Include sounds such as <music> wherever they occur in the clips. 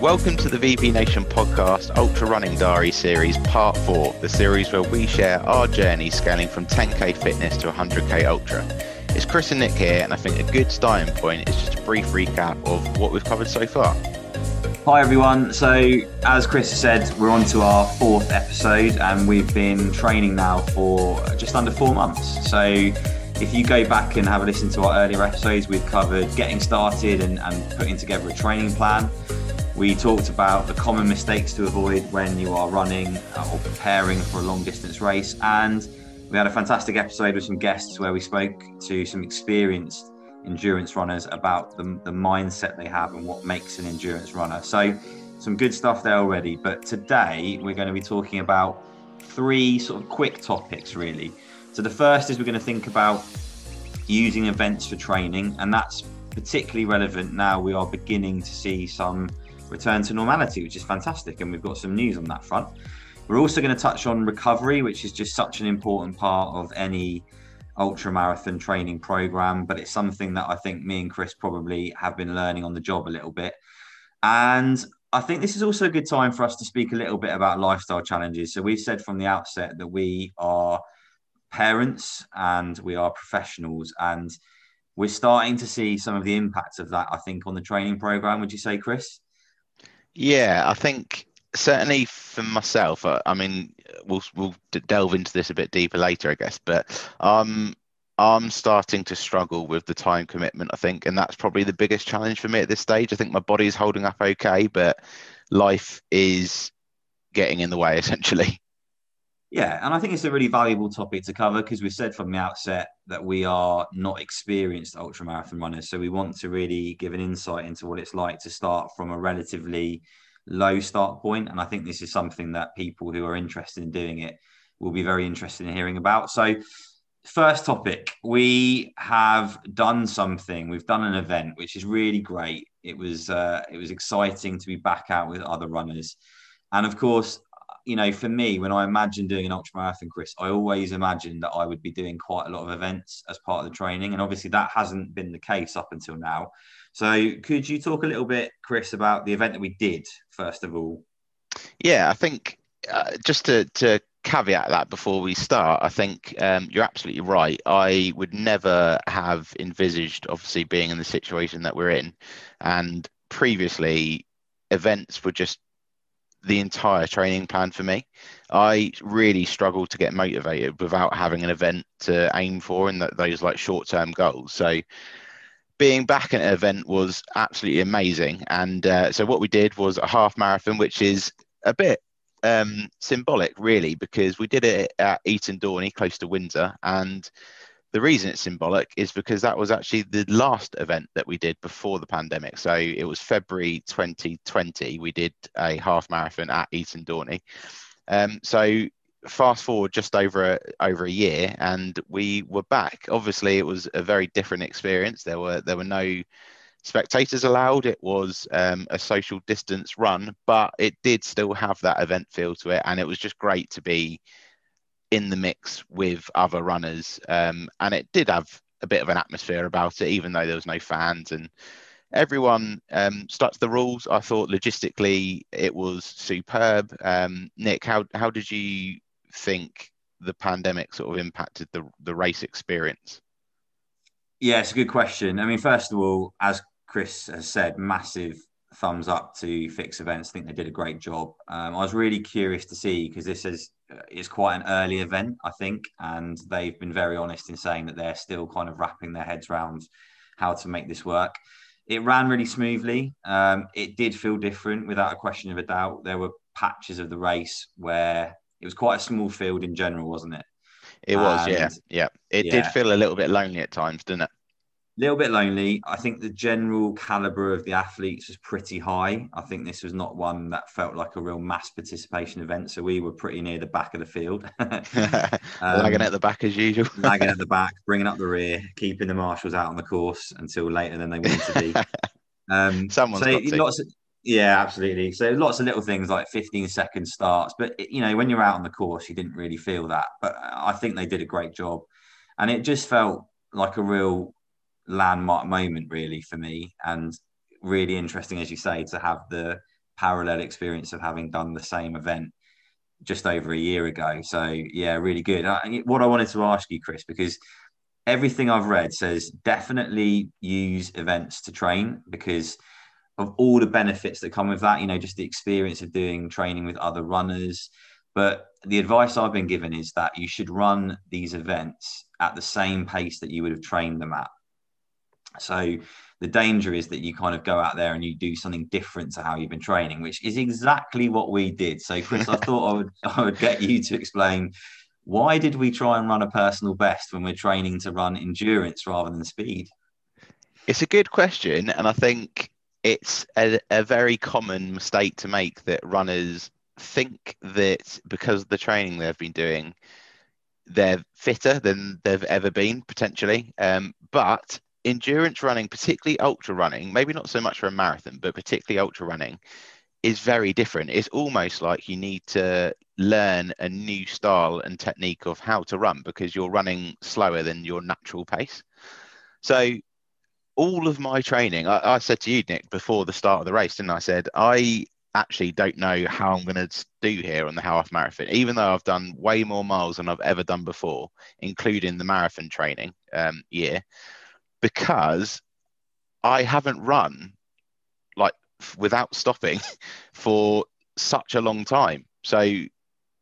Welcome to the VB Nation podcast Ultra Running Diary Series Part 4, the series where we share our journey scaling from 10k fitness to 100k ultra. It's Chris and Nick here, and I think a good starting point is just a brief recap of what we've covered so far. Hi everyone. So, as Chris said, we're on to our fourth episode, and we've been training now for just under four months. So, if you go back and have a listen to our earlier episodes, we've covered getting started and, and putting together a training plan. We talked about the common mistakes to avoid when you are running uh, or preparing for a long distance race. And we had a fantastic episode with some guests where we spoke to some experienced endurance runners about the, the mindset they have and what makes an endurance runner. So, some good stuff there already. But today we're going to be talking about three sort of quick topics, really. So, the first is we're going to think about using events for training, and that's particularly relevant now we are beginning to see some return to normality, which is fantastic. And we've got some news on that front. We're also going to touch on recovery, which is just such an important part of any ultra marathon training program, but it's something that I think me and Chris probably have been learning on the job a little bit. And I think this is also a good time for us to speak a little bit about lifestyle challenges. So we've said from the outset that we are parents and we are professionals and we're starting to see some of the impacts of that, I think, on the training program. Would you say, Chris? Yeah, I think certainly for myself. Uh, I mean, we'll we'll delve into this a bit deeper later, I guess. But um, I'm starting to struggle with the time commitment. I think, and that's probably the biggest challenge for me at this stage. I think my body's holding up okay, but life is getting in the way <laughs> essentially. Yeah, and I think it's a really valuable topic to cover because we said from the outset that we are not experienced ultra marathon runners. So we want to really give an insight into what it's like to start from a relatively low start point. And I think this is something that people who are interested in doing it will be very interested in hearing about. So, first topic, we have done something. We've done an event, which is really great. It was uh, it was exciting to be back out with other runners, and of course, you know, for me, when I imagine doing an ultra marathon, Chris, I always imagined that I would be doing quite a lot of events as part of the training. And obviously, that hasn't been the case up until now. So, could you talk a little bit, Chris, about the event that we did, first of all? Yeah, I think uh, just to, to caveat that before we start, I think um, you're absolutely right. I would never have envisaged, obviously, being in the situation that we're in. And previously, events were just the entire training plan for me. I really struggled to get motivated without having an event to aim for and that, those like short term goals. So being back at an event was absolutely amazing. And uh, so what we did was a half marathon, which is a bit um, symbolic, really, because we did it at Eton Dorney, close to Windsor, and the reason it's symbolic is because that was actually the last event that we did before the pandemic. So it was February 2020. We did a half marathon at Eton Dorney. Um, so fast forward just over a, over a year, and we were back. Obviously, it was a very different experience. There were there were no spectators allowed. It was um, a social distance run, but it did still have that event feel to it, and it was just great to be in the mix with other runners. Um, and it did have a bit of an atmosphere about it, even though there was no fans and everyone um, stuck to the rules. I thought logistically it was superb. Um, Nick, how how did you think the pandemic sort of impacted the the race experience? Yeah, it's a good question. I mean, first of all, as Chris has said, massive thumbs up to Fix Events. I think they did a great job. Um, I was really curious to see because this is is quite an early event, I think, and they've been very honest in saying that they're still kind of wrapping their heads around how to make this work. It ran really smoothly. Um, it did feel different, without a question of a doubt. There were patches of the race where it was quite a small field in general, wasn't it? It was, and, yeah, yeah. It yeah. did feel a little bit lonely at times, didn't it? Little bit lonely. I think the general caliber of the athletes was pretty high. I think this was not one that felt like a real mass participation event. So we were pretty near the back of the field. <laughs> <laughs> um, lagging at the back as usual. <laughs> lagging at the back, bringing up the rear, keeping the marshals out on the course until later than they wanted to be. Um, Someone's so got lots of, yeah, absolutely. So lots of little things like 15 second starts, but you know when you're out on the course, you didn't really feel that. But I think they did a great job, and it just felt like a real landmark moment really for me and really interesting as you say to have the parallel experience of having done the same event just over a year ago. So yeah, really good. I, what I wanted to ask you, Chris, because everything I've read says definitely use events to train because of all the benefits that come with that. You know, just the experience of doing training with other runners. But the advice I've been given is that you should run these events at the same pace that you would have trained them at. So the danger is that you kind of go out there and you do something different to how you've been training, which is exactly what we did. So, Chris, I <laughs> thought I would I would get you to explain why did we try and run a personal best when we're training to run endurance rather than speed? It's a good question, and I think it's a, a very common mistake to make that runners think that because of the training they've been doing, they're fitter than they've ever been potentially. Um, but endurance running, particularly ultra running, maybe not so much for a marathon, but particularly ultra running, is very different. It's almost like you need to learn a new style and technique of how to run because you're running slower than your natural pace. So, all of my training, I, I said to you, Nick, before the start of the race, and I said, I actually don't know how I'm going to do here on the Half Marathon, even though I've done way more miles than I've ever done before, including the marathon training um, year because I haven't run like without stopping <laughs> for such a long time. So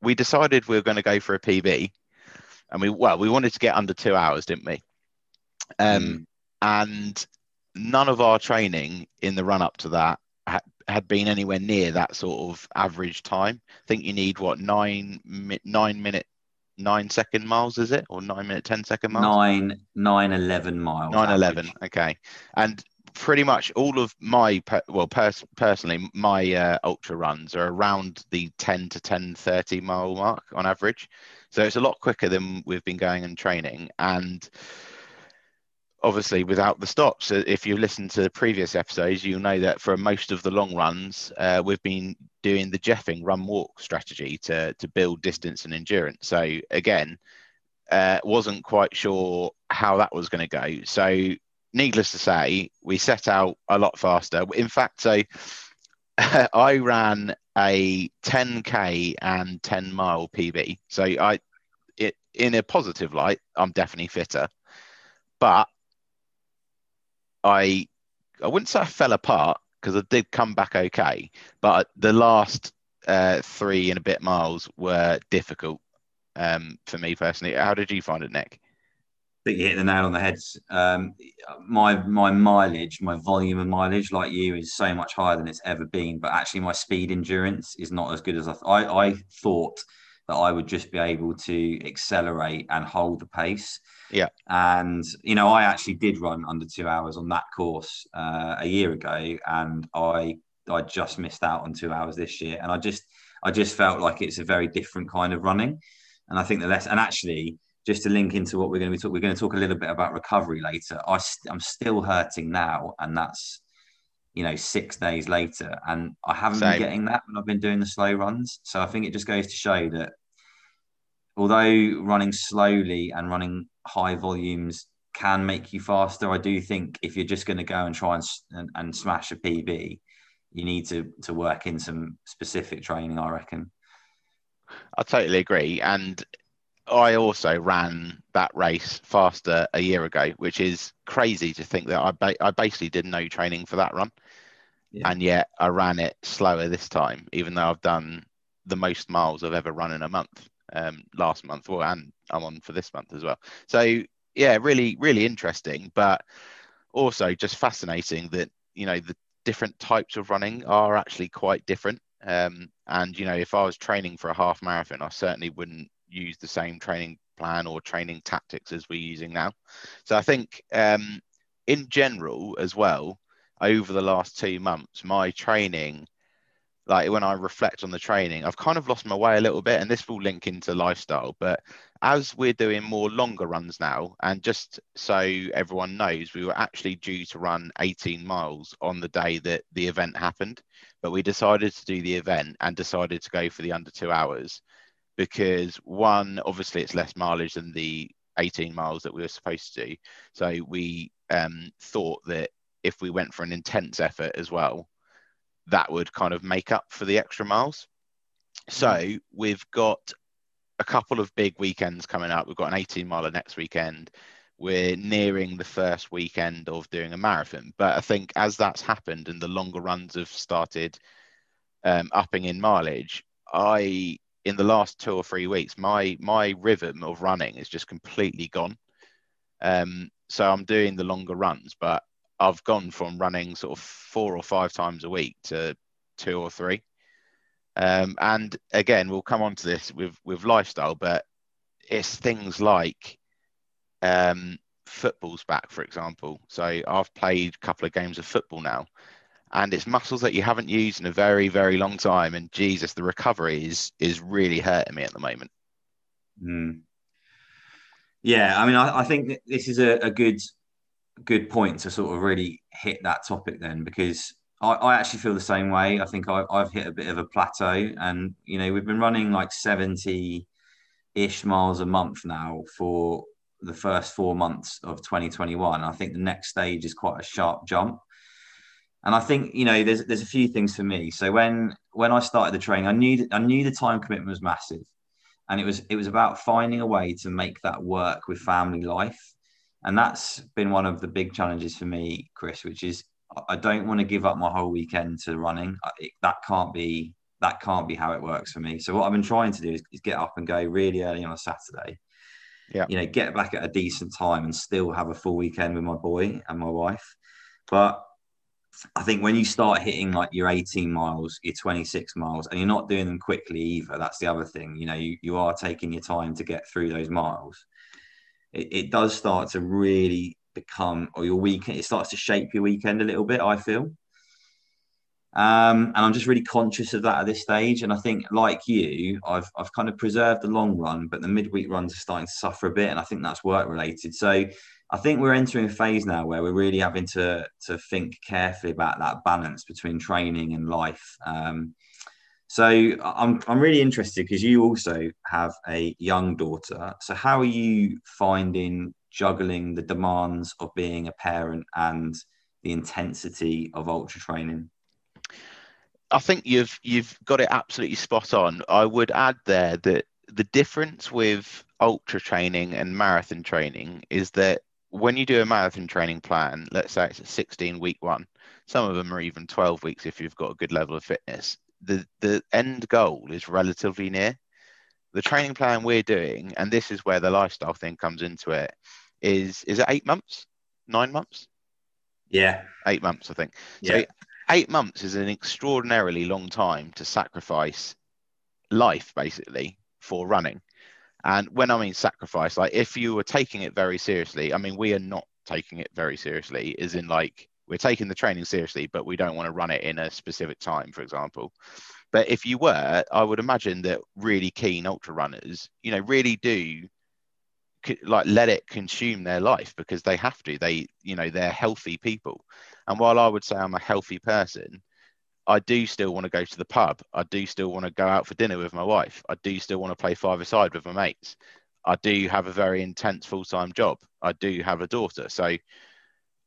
we decided we were going to go for a PB, and we well we wanted to get under two hours, didn't we? Um, mm. And none of our training in the run up to that had, had been anywhere near that sort of average time. I think you need what nine nine minute nine second miles, is it, or nine minute ten second miles? Nine, nine, eleven miles. Nine, eleven. Okay, and pretty much all of my well, pers- personally, my uh, ultra runs are around the ten to 10, 30 mile mark on average. So it's a lot quicker than we've been going and training, and obviously without the stops. If you listen to the previous episodes, you'll know that for most of the long runs, uh, we've been doing the Jeffing run walk strategy to, to build distance and endurance. So again, uh, wasn't quite sure how that was going to go. So needless to say, we set out a lot faster. In fact, so <laughs> I ran a 10k and 10 mile PB. So I, in a positive light, I'm definitely fitter, but I I wouldn't say I fell apart because I did come back okay, but the last uh, three and a bit miles were difficult um, for me personally. How did you find it, Nick? I think you hit the nail on the head. Um, my my mileage, my volume of mileage, like you, is so much higher than it's ever been. But actually, my speed endurance is not as good as I. Th- I, I thought that I would just be able to accelerate and hold the pace. Yeah. And, you know, I actually did run under two hours on that course uh, a year ago and I I just missed out on two hours this year. And I just I just felt like it's a very different kind of running. And I think the less and actually just to link into what we're going to be talking, we're going to talk a little bit about recovery later. I st- I'm still hurting now, and that's you know six days later, and I haven't Same. been getting that when I've been doing the slow runs. So I think it just goes to show that although running slowly and running high volumes can make you faster, I do think if you're just going to go and try and, and, and smash a PB, you need to to work in some specific training. I reckon. I totally agree, and I also ran that race faster a year ago, which is crazy to think that I ba- I basically did no training for that run, yeah. and yet I ran it slower this time, even though I've done the most miles I've ever run in a month um, last month, well, and I'm on for this month as well. So yeah, really, really interesting, but also just fascinating that you know the different types of running are actually quite different. Um, and you know, if I was training for a half marathon, I certainly wouldn't use the same training plan or training tactics as we're using now. So I think um, in general as well, over the last two months, my training like when I reflect on the training, I've kind of lost my way a little bit, and this will link into lifestyle. But as we're doing more longer runs now, and just so everyone knows, we were actually due to run 18 miles on the day that the event happened, but we decided to do the event and decided to go for the under two hours because one, obviously, it's less mileage than the 18 miles that we were supposed to do. So we um, thought that if we went for an intense effort as well, that would kind of make up for the extra miles. So mm. we've got a couple of big weekends coming up. We've got an 18 miler next weekend. We're nearing the first weekend of doing a marathon. But I think as that's happened and the longer runs have started um, upping in mileage, I in the last two or three weeks, my my rhythm of running is just completely gone. Um, so I'm doing the longer runs, but I've gone from running sort of four or five times a week to two or three. Um, and again, we'll come on to this with with lifestyle, but it's things like um, football's back, for example. So I've played a couple of games of football now, and it's muscles that you haven't used in a very, very long time. And Jesus, the recovery is is really hurting me at the moment. Mm. Yeah, I mean, I, I think this is a, a, good good point to sort of really hit that topic then, because I, I actually feel the same way. I think I, I've hit a bit of a plateau, and you know, we've been running like seventy ish miles a month now for the first four months of 2021. I think the next stage is quite a sharp jump. And I think you know there's there's a few things for me. So when when I started the training, I knew I knew the time commitment was massive, and it was it was about finding a way to make that work with family life, and that's been one of the big challenges for me, Chris. Which is I don't want to give up my whole weekend to running. It, that can't be that can't be how it works for me. So what I've been trying to do is, is get up and go really early on a Saturday. Yeah. You know, get back at a decent time and still have a full weekend with my boy and my wife. But I think when you start hitting like your 18 miles, your 26 miles, and you're not doing them quickly either, that's the other thing. You know, you, you are taking your time to get through those miles. It, it does start to really become, or your weekend, it starts to shape your weekend a little bit, I feel. Um, and I'm just really conscious of that at this stage. And I think, like you, I've, I've kind of preserved the long run, but the midweek runs are starting to suffer a bit. And I think that's work related. So I think we're entering a phase now where we're really having to to think carefully about that balance between training and life. Um, so I'm I'm really interested because you also have a young daughter. So how are you finding juggling the demands of being a parent and the intensity of ultra training? I think you've you've got it absolutely spot on. I would add there that the difference with ultra training and marathon training is that when you do a marathon training plan, let's say it's a 16 week one, some of them are even 12 weeks if you've got a good level of fitness. The the end goal is relatively near. The training plan we're doing, and this is where the lifestyle thing comes into it, is is it eight months? Nine months? Yeah. Eight months, I think. Yeah. So eight months is an extraordinarily long time to sacrifice life basically for running. And when I mean sacrifice, like if you were taking it very seriously, I mean, we are not taking it very seriously, is in like we're taking the training seriously, but we don't want to run it in a specific time, for example. But if you were, I would imagine that really keen ultra runners, you know, really do like let it consume their life because they have to. They, you know, they're healthy people. And while I would say I'm a healthy person, I do still want to go to the pub. I do still want to go out for dinner with my wife. I do still want to play five aside with my mates. I do have a very intense full time job. I do have a daughter. So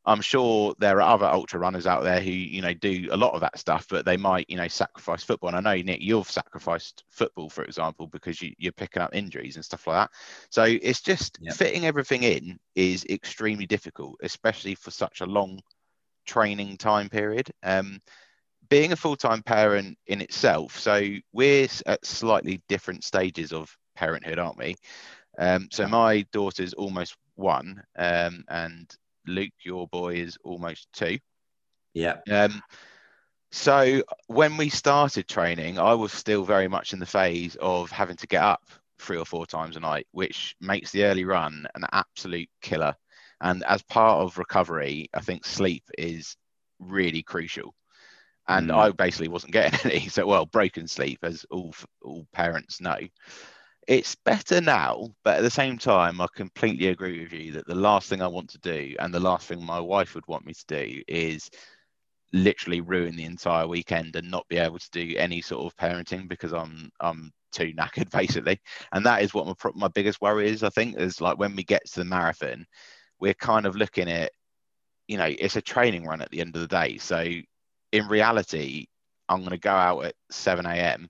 I'm sure there are other ultra runners out there who, you know, do a lot of that stuff, but they might, you know, sacrifice football. And I know, Nick, you've sacrificed football, for example, because you, are picking up injuries and stuff like that. So it's just yep. fitting everything in is extremely difficult, especially for such a long training time period. Um, being a full-time parent in itself so we're at slightly different stages of parenthood aren't we um, so my daughter's almost one um, and luke your boy is almost two yeah um, so when we started training i was still very much in the phase of having to get up three or four times a night which makes the early run an absolute killer and as part of recovery i think sleep is really crucial and mm. I basically wasn't getting <laughs> any. So, well, broken sleep, as all all parents know. It's better now, but at the same time, I completely agree with you that the last thing I want to do, and the last thing my wife would want me to do, is literally ruin the entire weekend and not be able to do any sort of parenting because I'm I'm too knackered <laughs> basically. And that is what my my biggest worry is. I think is like when we get to the marathon, we're kind of looking at, you know, it's a training run at the end of the day. So in reality, I'm going to go out at 7 a.m.,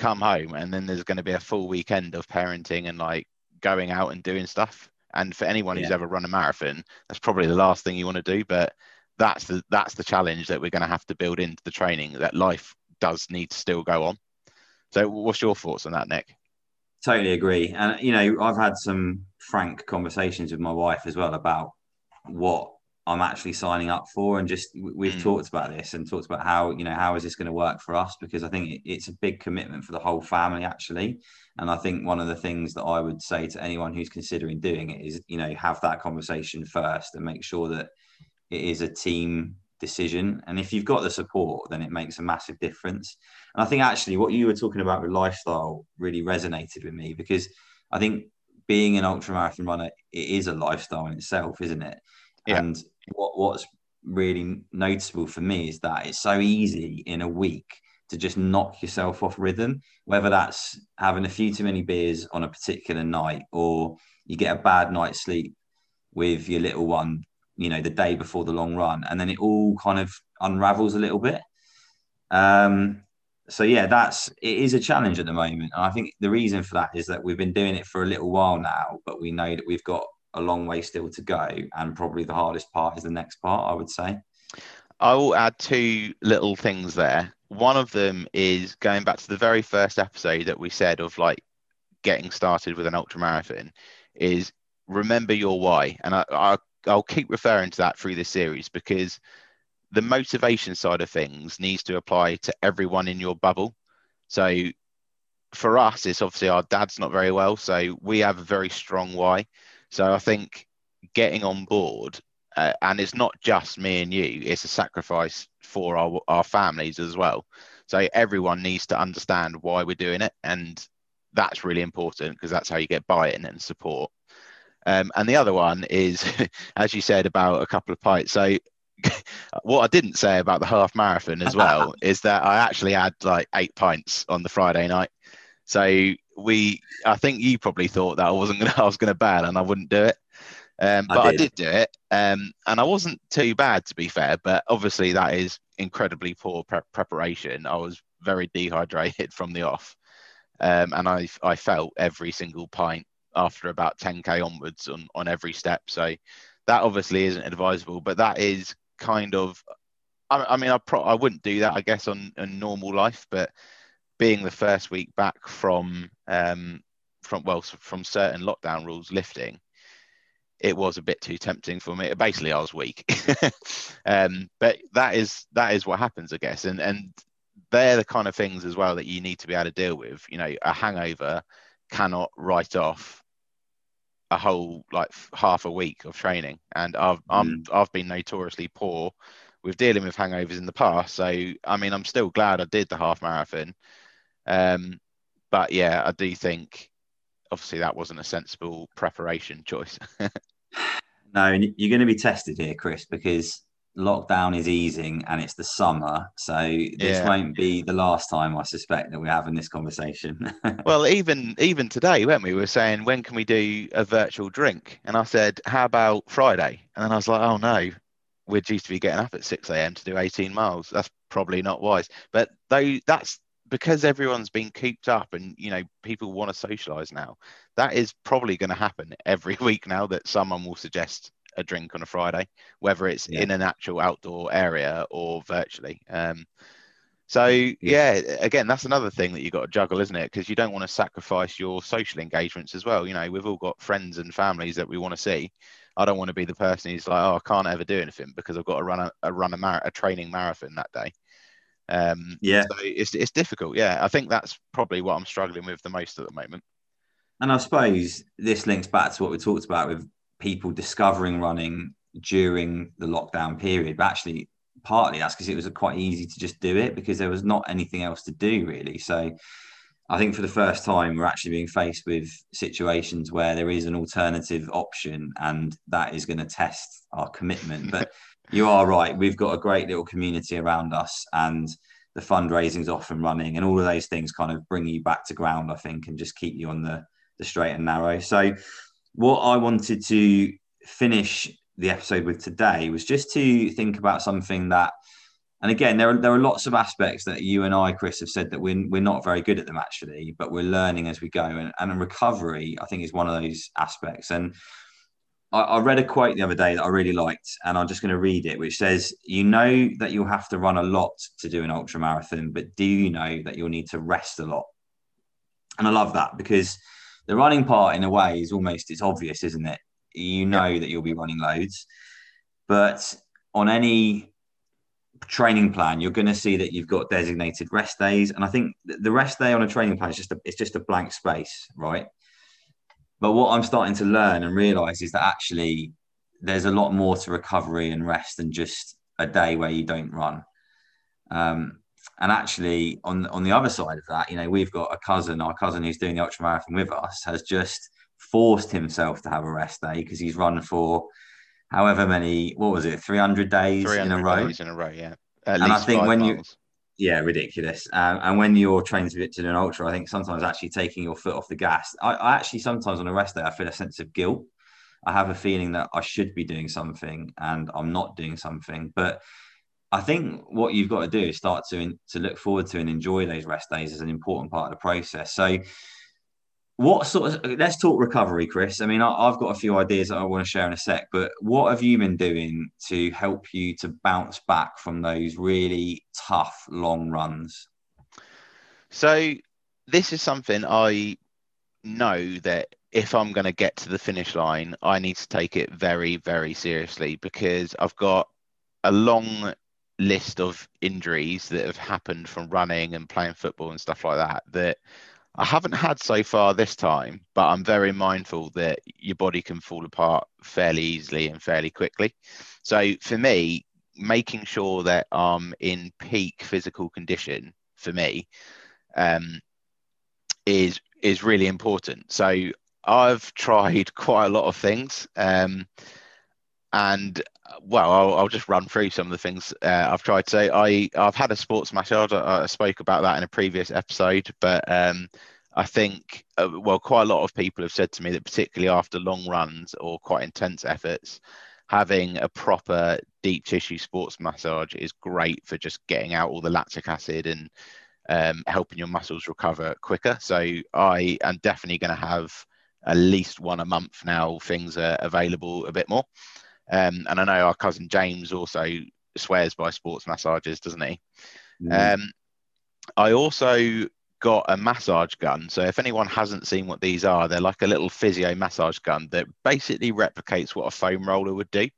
come home, and then there's going to be a full weekend of parenting and like going out and doing stuff. And for anyone yeah. who's ever run a marathon, that's probably the last thing you want to do. But that's the that's the challenge that we're going to have to build into the training. That life does need to still go on. So, what's your thoughts on that, Nick? Totally agree. And you know, I've had some frank conversations with my wife as well about what I'm actually signing up for, and just we've mm. talked about this and talked about how you know how is this going to work for us because I think it's a big commitment for the whole family actually, and I think one of the things that I would say to anyone who's considering doing it is you know have that conversation first and make sure that it is a team decision, and if you've got the support, then it makes a massive difference. And I think actually what you were talking about with lifestyle really resonated with me because I think being an ultra marathon runner it is a lifestyle in itself, isn't it? Yeah. And what, what's really noticeable for me is that it's so easy in a week to just knock yourself off rhythm, whether that's having a few too many beers on a particular night or you get a bad night's sleep with your little one, you know, the day before the long run, and then it all kind of unravels a little bit. Um, so yeah, that's it is a challenge at the moment, and I think the reason for that is that we've been doing it for a little while now, but we know that we've got a long way still to go, and probably the hardest part is the next part. I would say. I will add two little things there. One of them is going back to the very first episode that we said of like getting started with an ultra marathon is remember your why, and I, I I'll keep referring to that through this series because the motivation side of things needs to apply to everyone in your bubble. So for us, it's obviously our dad's not very well, so we have a very strong why. So I think getting on board, uh, and it's not just me and you, it's a sacrifice for our, our families as well. So everyone needs to understand why we're doing it. And that's really important because that's how you get buy in and support. Um, and the other one is, <laughs> as you said, about a couple of pints. So <laughs> what I didn't say about the half marathon as well <laughs> is that I actually had like eight pints on the Friday night. So we, I think you probably thought that I wasn't gonna, <laughs> I was gonna bail and I wouldn't do it. Um, but I did. I did. do it, um, and I wasn't too bad to be fair. But obviously, that is incredibly poor pre- preparation. I was very dehydrated <laughs> from the off, um, and I I felt every single pint after about 10k onwards on on every step. So that obviously isn't advisable, but that is kind of. I, I mean, I pro- I wouldn't do that, I guess, on a normal life, but being the first week back from um, from well from certain lockdown rules lifting, it was a bit too tempting for me. Basically, I was weak. <laughs> um, but that is that is what happens, I guess, and and they're the kind of things as well that you need to be able to deal with. You know, a hangover cannot write off a whole like half a week of training, and I've mm. i have been notoriously poor with dealing with hangovers in the past. So I mean, I'm still glad I did the half marathon. Um, but yeah, I do think obviously that wasn't a sensible preparation choice. <laughs> no, you're going to be tested here, Chris, because lockdown is easing and it's the summer. So this yeah. won't be the last time I suspect that we're having this conversation. <laughs> well, even even today, weren't we? We were saying when can we do a virtual drink? And I said, How about Friday? And then I was like, Oh no, we're due to be getting up at 6 a.m. to do 18 miles. That's probably not wise. But though that's because everyone's been cooped up and you know people want to socialize now that is probably going to happen <laughs> every week now that someone will suggest a drink on a friday whether it's yeah. in an actual outdoor area or virtually um, so yeah. yeah. again that's another thing that you've got to juggle isn't it because you don't want to sacrifice your social engagements as well you know we've all got friends and families that we want to see i don't want to be the person who's like oh i can't ever do anything because i've got to run a, a run a, mar- a training marathon that day um, yeah, so it's it's difficult. Yeah, I think that's probably what I'm struggling with the most at the moment. And I suppose this links back to what we talked about with people discovering running during the lockdown period. But actually, partly that's because it was quite easy to just do it because there was not anything else to do really. So I think for the first time, we're actually being faced with situations where there is an alternative option, and that is going to test our commitment. But you are right. We've got a great little community around us, and the fundraising's off and running, and all of those things kind of bring you back to ground, I think, and just keep you on the the straight and narrow. So, what I wanted to finish the episode with today was just to think about something that and again, there are there are lots of aspects that you and I, Chris, have said that we're we're not very good at them actually, but we're learning as we go. And, and recovery, I think, is one of those aspects. And I, I read a quote the other day that I really liked, and I'm just going to read it, which says, "You know that you'll have to run a lot to do an ultra marathon, but do you know that you'll need to rest a lot?" And I love that because the running part, in a way, is almost it's obvious, isn't it? You know that you'll be running loads, but on any training plan, you're going to see that you've got designated rest days, and I think the rest day on a training plan is just a, it's just a blank space, right? But what I'm starting to learn and realize is that actually there's a lot more to recovery and rest than just a day where you don't run. Um, and actually, on on the other side of that, you know, we've got a cousin, our cousin who's doing the ultra marathon with us, has just forced himself to have a rest day because he's run for however many, what was it, 300 days 300 in a row? Days in a row, yeah. At and I think when miles. you, yeah, ridiculous. Um, and when you're trained to do an ultra, I think sometimes actually taking your foot off the gas. I, I, actually sometimes on a rest day I feel a sense of guilt. I have a feeling that I should be doing something and I'm not doing something. But I think what you've got to do is start to to look forward to and enjoy those rest days as an important part of the process. So what sort of let's talk recovery chris. I mean I, have got a few ideas that i want to share in a sec but what have you been doing to help you to bounce back from those really tough long runs? So this is something i know that if i'm going to get to the finish line i need to take it very very seriously because i've got a long list of injuries that have happened from running and playing football and stuff like that that I haven't had so far this time, but I'm very mindful that your body can fall apart fairly easily and fairly quickly. So for me, making sure that I'm in peak physical condition for me um, is is really important. So I've <laughs> tried quite a lot of things, um, and well, I'll, I'll, just run through some of the things uh, I've tried. So I I've had a sports massage. I, I, spoke about that in a previous episode, but um, I think uh, well, quite a lot of people have said to me that particularly after long runs or quite intense efforts, having a proper deep tissue sports massage is great for just getting out all the lactic acid and um, helping your muscles recover quicker. So I am definitely going to have at least one a month now. Things are available a bit more. Um, and I know our cousin James also swears by sports massages, doesn't he? Mm. Um, I also got a massage gun. So if anyone hasn't seen what these are, they're like a little physio massage gun that basically replicates what a foam roller would do,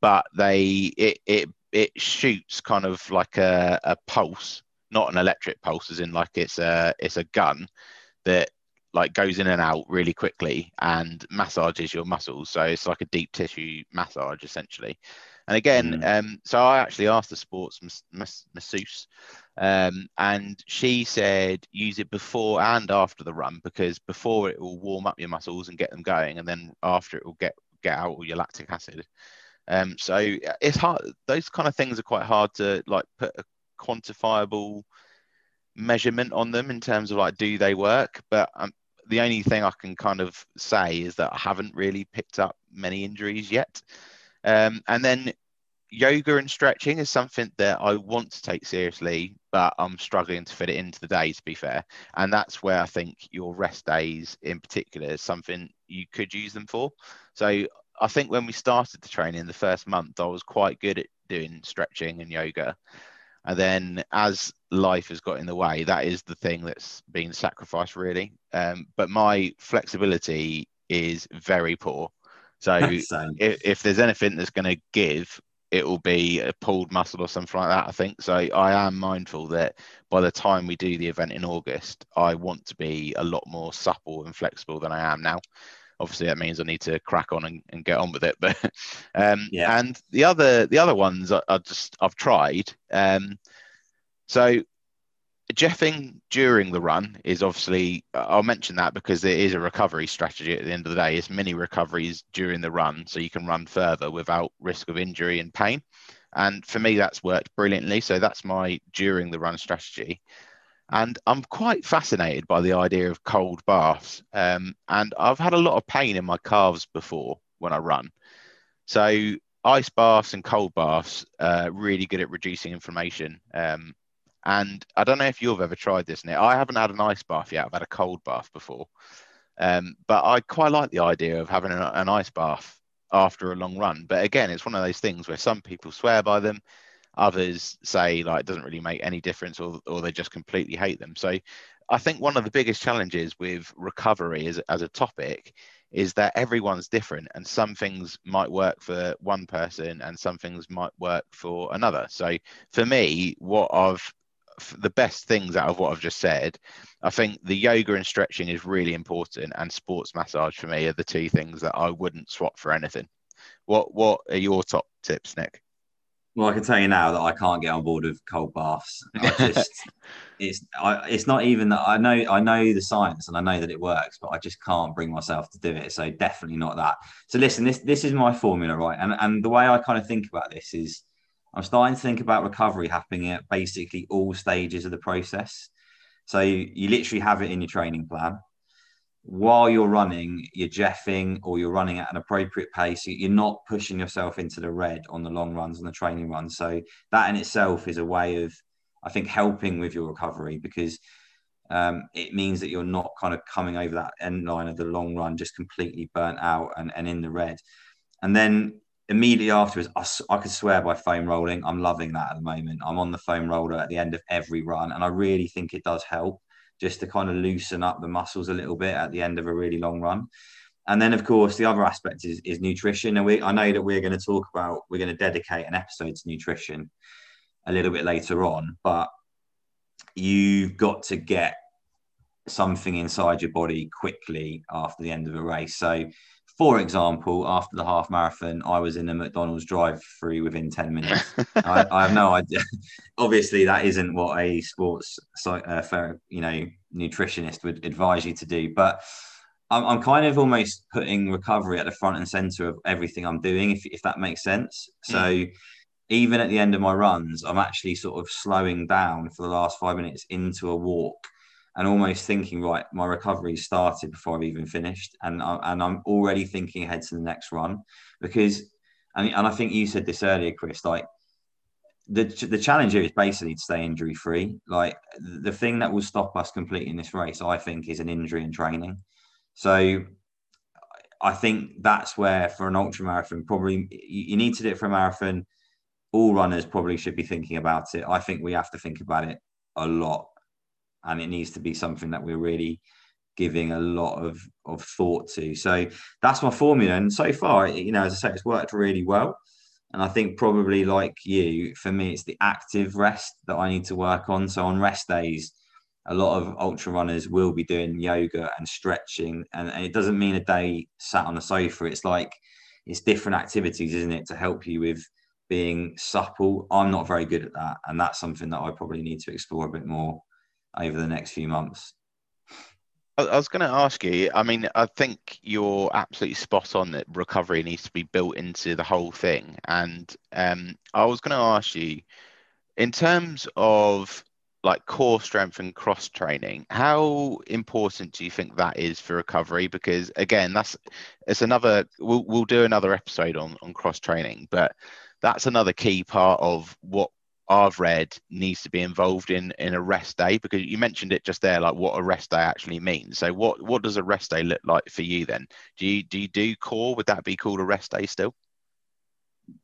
but they it it it shoots kind of like a, a pulse, not an electric pulse, as in like it's a it's a gun that like goes in and out really quickly and massages your muscles. So it's like a deep tissue massage essentially. And again, mm. um, so I actually asked the sports masseuse, um, and she said use it before and after the run because before it will warm up your muscles and get them going, and then after it will get get out all your lactic acid. Um, so it's hard. Those kind of things are quite hard to like put a quantifiable measurement on them in terms of like do they work but um, the only thing I can kind of say is that I haven't really picked up many injuries yet. Um, and then yoga and stretching is something that I want to take seriously, but I'm struggling to fit it into the day, to be fair. And that's where I think your rest days in particular is something you could use them for. So I think when we started the training the first month, I was quite good at doing stretching and yoga. And then as life has got in the way, that is the thing that's been sacrificed, really. Um, but my flexibility is very poor. So <laughs> if, if, there's anything that's going to give, it will be a pulled muscle or something like that, I think. So I am mindful that by the time we do the event in August, I want to be a lot more supple and flexible than I am now obviously that means I need to crack on and, and get on with it. <laughs> But um, yeah. And the other the other ones I, I just I've tried. Um, so jeffing during the run is obviously I'll mention that because it is a recovery strategy at the end of the day. It's mini recoveries during the run, so you can run further without risk of injury and pain. And for me, that's worked brilliantly. So that's my during the run strategy. And I'm quite fascinated by the idea of cold baths. Um, and I've had a lot of pain in my calves before when I run. So ice baths and cold baths are really good at reducing inflammation. Um, and I don't know if you've ever tried this, Nick. I haven't had an ice bath yet. I've had a cold bath before. Um, but I quite like the idea of having an, an ice bath after a long run. But again, it's one of those things where some people swear by them, others say like it doesn't really make any difference, or or they just completely hate them. So I think one of the biggest challenges with recovery as, as a topic is that everyone's different and some things might work for one person and some things might work for another. So for me, what I've the best things out of what I've just said, I think the yoga and stretching is really important, and sports massage for me are the two things that I wouldn't swap for anything. What What are your top tips, Nick? Well, I can tell you now that I can't get on board with cold baths. I <laughs> just, it's, I, it's not even that I know, I know the science and I know that it works, but I just can't bring myself to do it. So definitely not that. So listen, this, this is my formula, right? And, and the way I kind of think about this is, I'm starting to think about recovery happening at basically all stages of the process. So you, you literally have it in your training plan while you're running, you're jeffing or you're running at an appropriate pace. You're not pushing yourself into the red on the long runs and the training runs. So that in itself is a way of, I think, helping with your recovery because um, it means that you're not kind of coming over that end line of the long run just completely burnt out and, and in the red. And then immediately afterwards, I, I could swear by foam rolling. I'm loving that at the moment. I'm on the foam roller at the end of every run, and I really think it does help just to kind of loosen up the muscles a little bit at the end of a really long run. And then, of course, the other aspect is, is nutrition. And we, I know that we're going to talk about, we're going to dedicate an episode to nutrition a little bit later on, but you've got to get something inside your body quickly after the end of a race. So for example, after the half marathon, I was in a McDonald's drive-through within ten minutes. I, <laughs> I, have no idea. <laughs> Obviously, that isn't what a sports, uh, fair, you know, nutritionist would advise you to do. But I'm, I'm, kind of almost putting recovery at the front and center of everything I'm doing, if if that makes sense. So. Mm. Even at the end of my runs, I'm actually sort of slowing down for the last five minutes into a walk and almost thinking, right, my recovery started before I've even finished, and I, and I'm already thinking ahead to the next run because, and, and I think you said this earlier, Chris, like the the challenge here is basically to stay injury free. Like the thing that will stop us completing this race, I think, is an injury in training. So I think that's where for an ultra marathon, probably you need to do it for a marathon. All runners probably should be thinking about it. I think we have to think about it a lot and it needs to be something that we're really giving a lot of of thought to. So that's my formula, and so far, you know, as I say, it's worked really well. And I think probably like you, for me, it's the active rest that I need to work on. So on rest days, a lot of ultra runners will be doing yoga and stretching, and, and it doesn't mean a day sat on a sofa. It's like it's different activities, isn't it, to help you with being supple. I'm not very good at that, and that's something that I probably need to explore a bit more over the next few months. I was going to ask you. I mean, I think you're absolutely spot on that recovery needs to be built into the whole thing. And um, I was going to ask you, in terms of like core strength and cross training, how important do you think that is for recovery? Because again, that's it's another. We'll we'll do another episode on on cross training, but that's another key part of what I've read needs to be involved in in a rest day because you mentioned it just there, like what a rest day actually means. So what what does a rest day look like for you then? Do you do you do core? Would that be called a rest day still?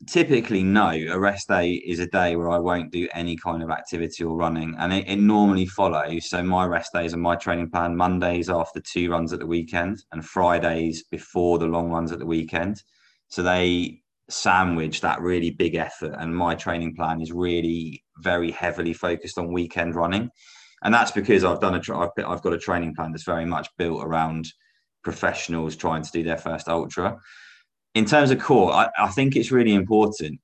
Typically, no. A rest day is a day where I won't do any kind of activity or running, and it, it normally follows. So my rest days and my training plan Mondays after two runs at the weekend, and Fridays before the long runs at the weekend. So they sandwich that really big effort. And my training plan is really very heavily focused on weekend running. And that's because I've done a, I've, I've got a training plan that's very much built around professionals trying to do their first ultra. In terms of core, I, I think it's really important.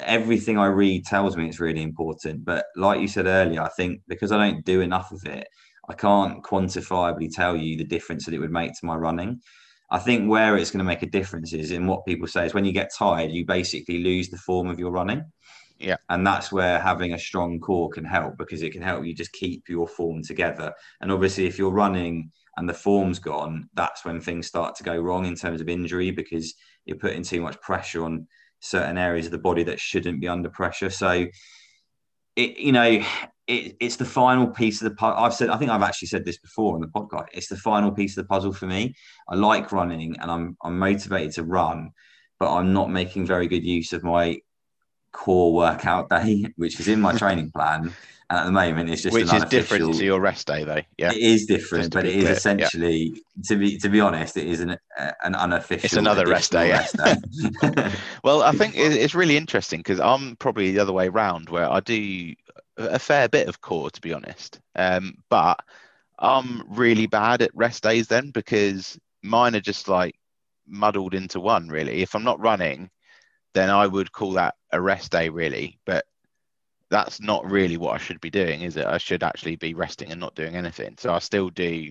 Everything I read tells me it's really important. But like you said earlier, I think because I don't do enough of it, I can't quantifiably tell you the difference that it would make to my running. I think where it's going to make a difference is in what people say is when you get tired, you basically lose the form of your running. Yeah. And that's where having a strong core can help because it can help you just keep your form together. And obviously, if you're running and the form's gone, that's when things start to go wrong in terms of injury because you're putting too much pressure on certain areas of the body that shouldn't be under pressure. So, it you know, it, it's the final piece of the puzzle. I've said, I think I've actually said this before on the podcast. It's the final piece of the puzzle for me. I like running, and I'm I'm motivated to run, but I'm not making very good use of my core workout day, which is in my <laughs> training plan. And at the moment, it's just which is different to your rest day, though. Yeah, it is different, but it is clear. essentially, yeah. to be to be honest, it is an uh, an unofficial. It's another rest day. Rest day. <laughs> well, I think <laughs> it's really interesting because I'm probably the other way around, where I do a fair bit of core, to be honest. Um, but I'm really bad at rest days then because mine are just like muddled into one. Really, if I'm not running, then I would call that a rest day, really. But that's not really what I should be doing, is it? I should actually be resting and not doing anything. So I still do,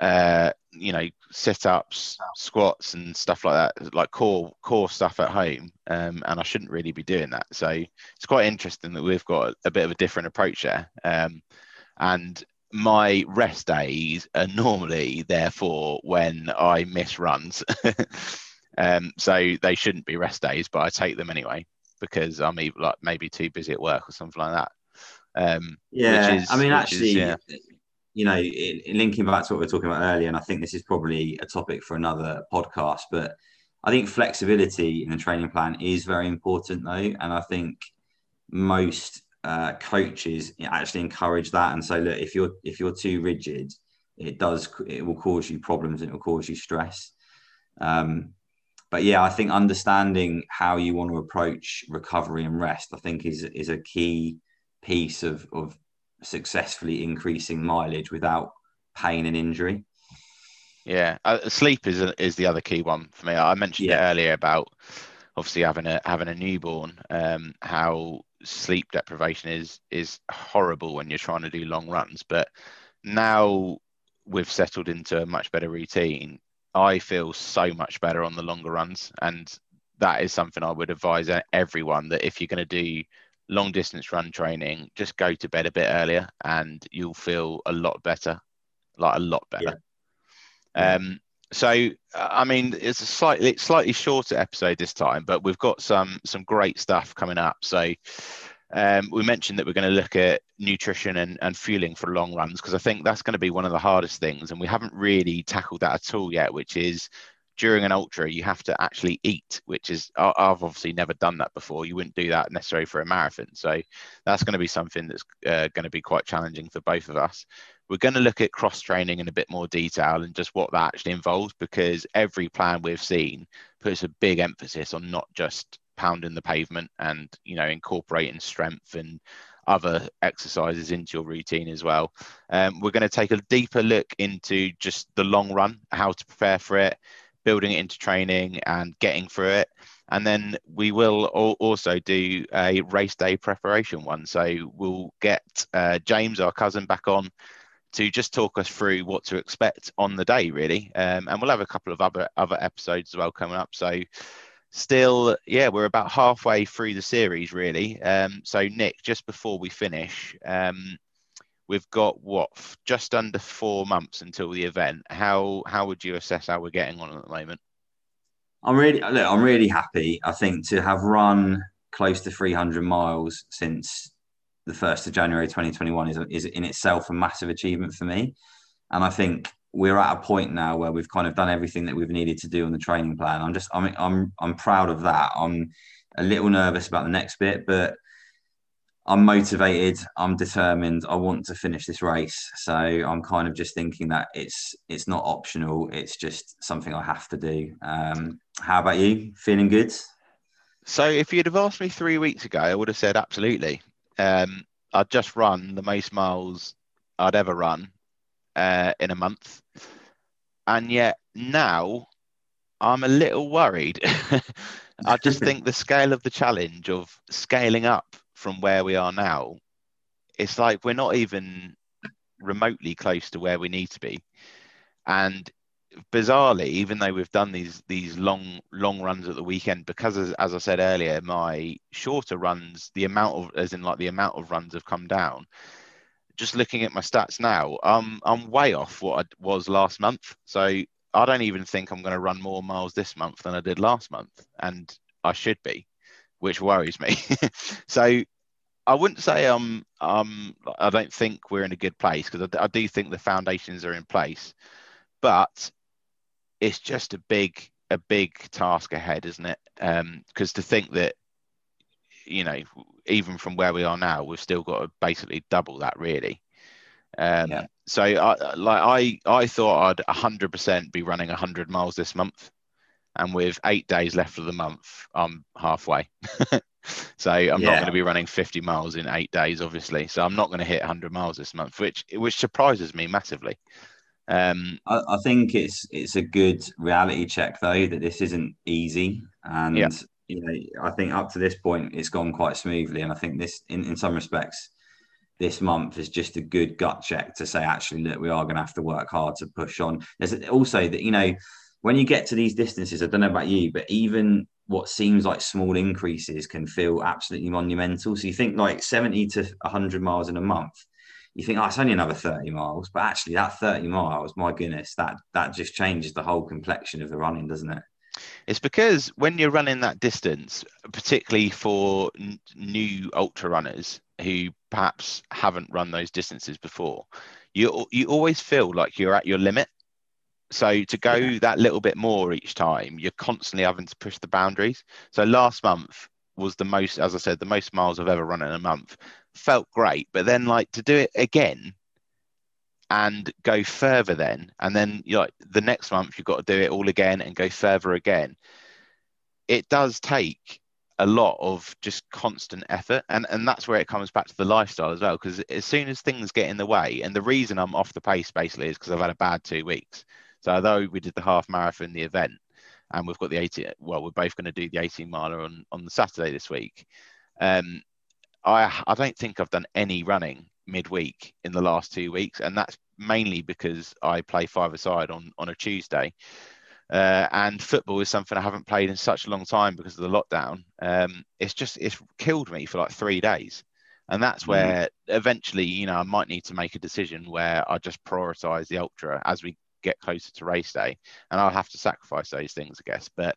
uh, you know, sit ups, squats, and stuff like that, like core core stuff at home. Um, and I shouldn't really be doing that. So it's quite interesting that we've got a bit of a different approach there. Um, and my rest days are normally therefore when I miss runs. <laughs> um, so they shouldn't be rest days, but I take them anyway because I'm like maybe too busy at work or something like that. Um, yeah, is, I mean, actually, is, yeah. You know, linking back to what we were talking about earlier, and I think this is probably a topic for another podcast, but I think flexibility in the training plan is very important, though, and I think most uh, coaches actually encourage that and say, look, if you're if you're too rigid, it does it will cause you problems and it will cause you stress. Um, but yeah, I think understanding how you want to approach recovery and rest, I think is is a key piece of of successfully increasing mileage without pain and injury. Yeah, uh, sleep is a, is the other key one for me. I mentioned yeah. it earlier about obviously having a having a newborn, um, how sleep deprivation is is horrible when you're trying to do long runs. But now we've settled into a much better routine. I feel so much better on the longer runs, and that is something I would advise everyone that if you're going to do long distance run training, just go to bed a bit earlier, and you'll feel a lot better, like a lot better. Yeah. Um, so I mean, it's a slightly slightly shorter episode this time, but we've got some some great stuff coming up. So um, we mentioned that we're going to look at nutrition and, and fueling for long runs because I think that's going to be one of the hardest things, and we haven't really tackled that at all yet, which is during an ultra you have to actually eat which is i've obviously never done that before. You wouldn't do that necessarily for a marathon. So that's going to be something that's uh, going to be quite challenging for both of us. We're going to look at cross training in a bit more detail and just what that actually involves because every plan we've seen puts a big emphasis on not just pounding the pavement and you know incorporating strength and other exercises into your routine as well. Um, we're going to take a deeper look into just the long run, how to prepare for it, building it into training and getting through it. And then we will also do a race day preparation one. So we'll get uh, James, our cousin, back on to just talk us through what to expect on the day, really. Um, and we'll have a couple of other other episodes as well coming up. So still, yeah, we're about halfway through the series, really. Um, so, Nick, just before we finish, um, we've got what just under four months until the event. How how would you assess how we're getting on at the moment? I'm really look. I'm really happy. I think to have run close to 300 miles since the first of January 2021 is is in itself a massive achievement for me, and I think we're at a point now where we've kind of done everything that we've needed to do on the training plan. I'm just, I'm, I'm, I'm proud of that. I'm a little nervous about the next bit, but I'm motivated. I'm determined. I want to finish this race. So I'm kind of just thinking that it's, it's not optional. It's just something I have to do. Um, how about you? Feeling good? So if you'd have asked me three weeks ago, I would have said absolutely. Um, I'd just run the most miles I'd ever run uh, in a month. And yet now I'm a little worried. <laughs> I just <laughs> think the scale of the challenge of scaling up from where we are now, it's like we're not even remotely close to where we need to be. And bizarrely, even though we've done these these long long runs at the weekend, because as, as I said earlier, my shorter runs, the amount of as in like the amount of runs have come down just looking at my stats now, um, I'm way off what I was last month. So I don't even think I'm going to run more miles this month than I did last month. And I should be, which worries me. <laughs> so I wouldn't say um um I don't think we're in a good place because I, I, do think the foundations are in place, but it's just a big a big task ahead, isn't it? Because um, to think that you know even from where we are now, we've still got to basically double that really. Um, yeah. So I like I I thought I'd 100% be running 100 miles this month, and with eight days left of the month, I'm halfway. <laughs> so I'm yeah. not going to be running 50 miles in eight days, obviously. So I'm not going to hit 100 miles this month, which which surprises me massively. Um, I, I, think it's it's a good reality check though that this isn't easy, and yeah. you know I think up to this point it's gone quite smoothly, and I think this in, in some respects this month is just a good gut check to say actually that we are going to have to work hard to push on. There's also that you know when you get to these distances, I don't know about you, but even what seems like small increases can feel absolutely monumental. So you think like 70 to 100 miles in a month, you think, oh, it's only another 30 miles. But actually, that 30 miles, my goodness, that that just changes the whole complexion of the running, doesn't it? It's because when you're running that distance, particularly for n- new ultra runners who perhaps haven't run those distances before, you you always feel like you're at your limit so to go yeah. that little bit more each time, you're constantly having to push the boundaries. So last month was the most, as I said, the most miles I've ever run in a month. Felt great, but then like to do it again and go further then, and then you like the next month you've got to do it all again and go further again. It does take a lot of just constant effort and and that's where it comes back to the lifestyle as well because as soon as things get in the way and the reason i'm off the pace basically is because i've had a bad two weeks so although we did the half marathon, the event, and we've got the 18, well, we're both going to do the 18 miler on, on the Saturday this week. Um, I, I don't think I've done any running midweek in the last two weeks, and that's mainly because I play five aside on, on a Tuesday. Uh, and football is something I haven't played in such a long time because of the lockdown. Um, it's just it's killed me for like three days, and that's mm. where mm. eventually, you know, I might need to make a decision where I just prioritize the ultra as we get closer to race day, and I'll have to sacrifice those things, I guess. But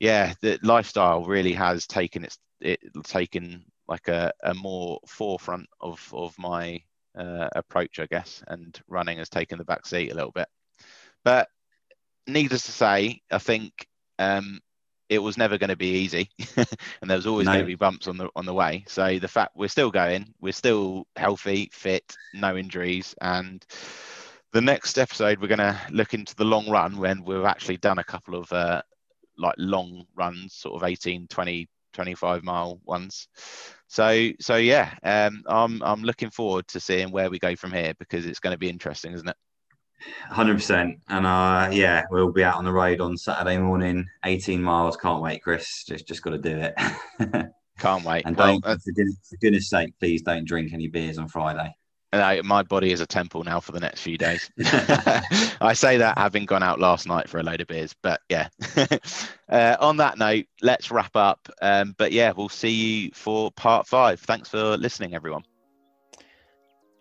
yeah, the lifestyle really has taken its it taken like a, a more forefront of of my uh, approach, I guess, and running has taken the back seat a little bit. But needless to say, I think um, it was never going to be easy, <laughs> and there was always no. going to be bumps on the on the way. So the fact we're still going, we're still healthy, fit, no injuries, and the next episode we're going to look into the long run when we've actually done a couple of uh, like long runs sort of 18 20 25 mile ones. So so yeah um, i'm i'm looking forward to seeing where we go from here because it's going to be interesting isn't it? 100% and uh yeah we'll be out on the road on saturday morning. 18 miles. Can't wait chris. Just just got to do it. <laughs> Can't wait. And don't uh, for, goodness, for goodness sake please don't drink any beers on friday I, my body is a temple now for the next few days. <laughs> <laughs> I say that having gone out last night for a load of beers, but yeah. <laughs> uh, on that note, let's wrap up. Um, but yeah, we'll see you for part five. Thanks for listening, everyone.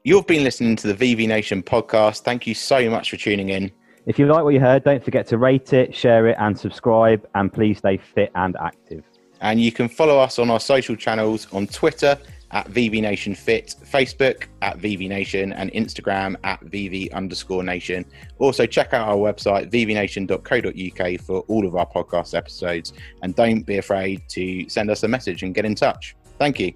You've been listening to the VV Nation podcast. Thank you so much for tuning in. If you like what you heard, don't forget to rate it, share it, and subscribe. And please stay fit and active. And you can follow us on our social channels on Twitter at VV Nation Fit, Facebook at VV Nation, and Instagram at VV underscore Nation. Also, check out our website, vvnation.co.uk, for all of our podcast episodes. And don't be afraid to send us a message and get in touch. Thank you.